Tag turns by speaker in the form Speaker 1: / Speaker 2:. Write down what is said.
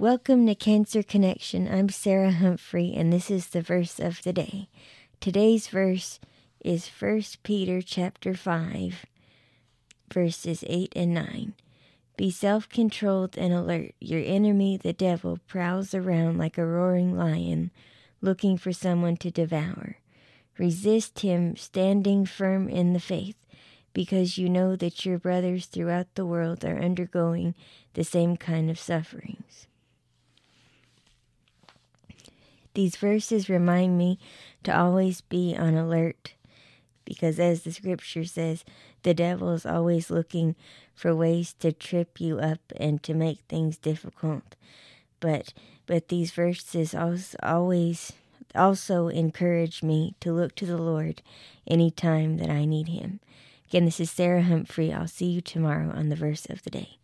Speaker 1: Welcome to Cancer Connection. I'm Sarah Humphrey, and this is the verse of the day. Today's verse is 1 Peter chapter 5, verses 8 and 9. Be self controlled and alert. Your enemy, the devil, prowls around like a roaring lion, looking for someone to devour. Resist him, standing firm in the faith, because you know that your brothers throughout the world are undergoing the same kind of sufferings. These verses remind me to always be on alert because, as the scripture says, the devil is always looking for ways to trip you up and to make things difficult. But but these verses also always also encourage me to look to the Lord any time that I need Him. Again, this is Sarah Humphrey. I'll see you tomorrow on the verse of the day.